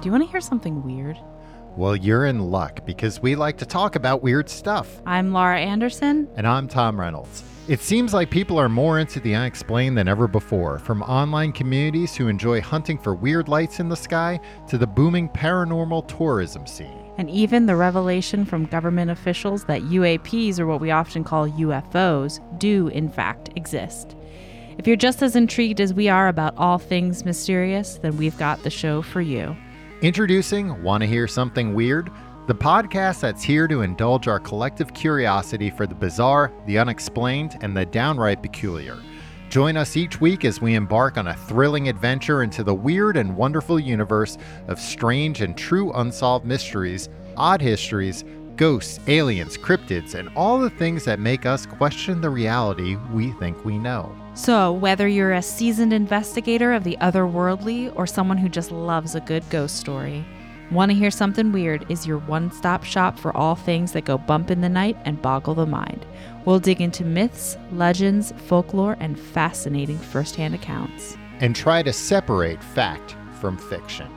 Do you want to hear something weird? Well, you're in luck because we like to talk about weird stuff. I'm Laura Anderson. And I'm Tom Reynolds. It seems like people are more into the unexplained than ever before, from online communities who enjoy hunting for weird lights in the sky to the booming paranormal tourism scene. And even the revelation from government officials that UAPs, or what we often call UFOs, do in fact exist. If you're just as intrigued as we are about all things mysterious, then we've got the show for you. Introducing Want to Hear Something Weird? The podcast that's here to indulge our collective curiosity for the bizarre, the unexplained, and the downright peculiar. Join us each week as we embark on a thrilling adventure into the weird and wonderful universe of strange and true unsolved mysteries, odd histories, ghosts, aliens, cryptids, and all the things that make us question the reality we think we know. So, whether you're a seasoned investigator of the otherworldly or someone who just loves a good ghost story, Want to Hear Something Weird is your one stop shop for all things that go bump in the night and boggle the mind. We'll dig into myths, legends, folklore, and fascinating firsthand accounts. And try to separate fact from fiction.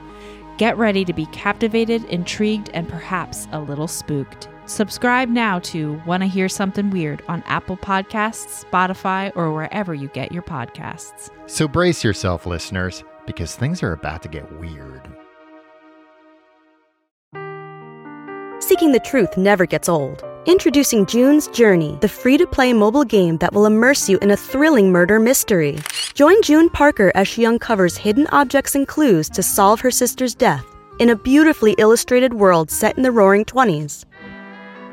Get ready to be captivated, intrigued, and perhaps a little spooked. Subscribe now to Wanna Hear Something Weird on Apple Podcasts, Spotify, or wherever you get your podcasts. So brace yourself, listeners, because things are about to get weird. Seeking the truth never gets old. Introducing June's Journey, the free to play mobile game that will immerse you in a thrilling murder mystery. Join June Parker as she uncovers hidden objects and clues to solve her sister's death in a beautifully illustrated world set in the roaring 20s.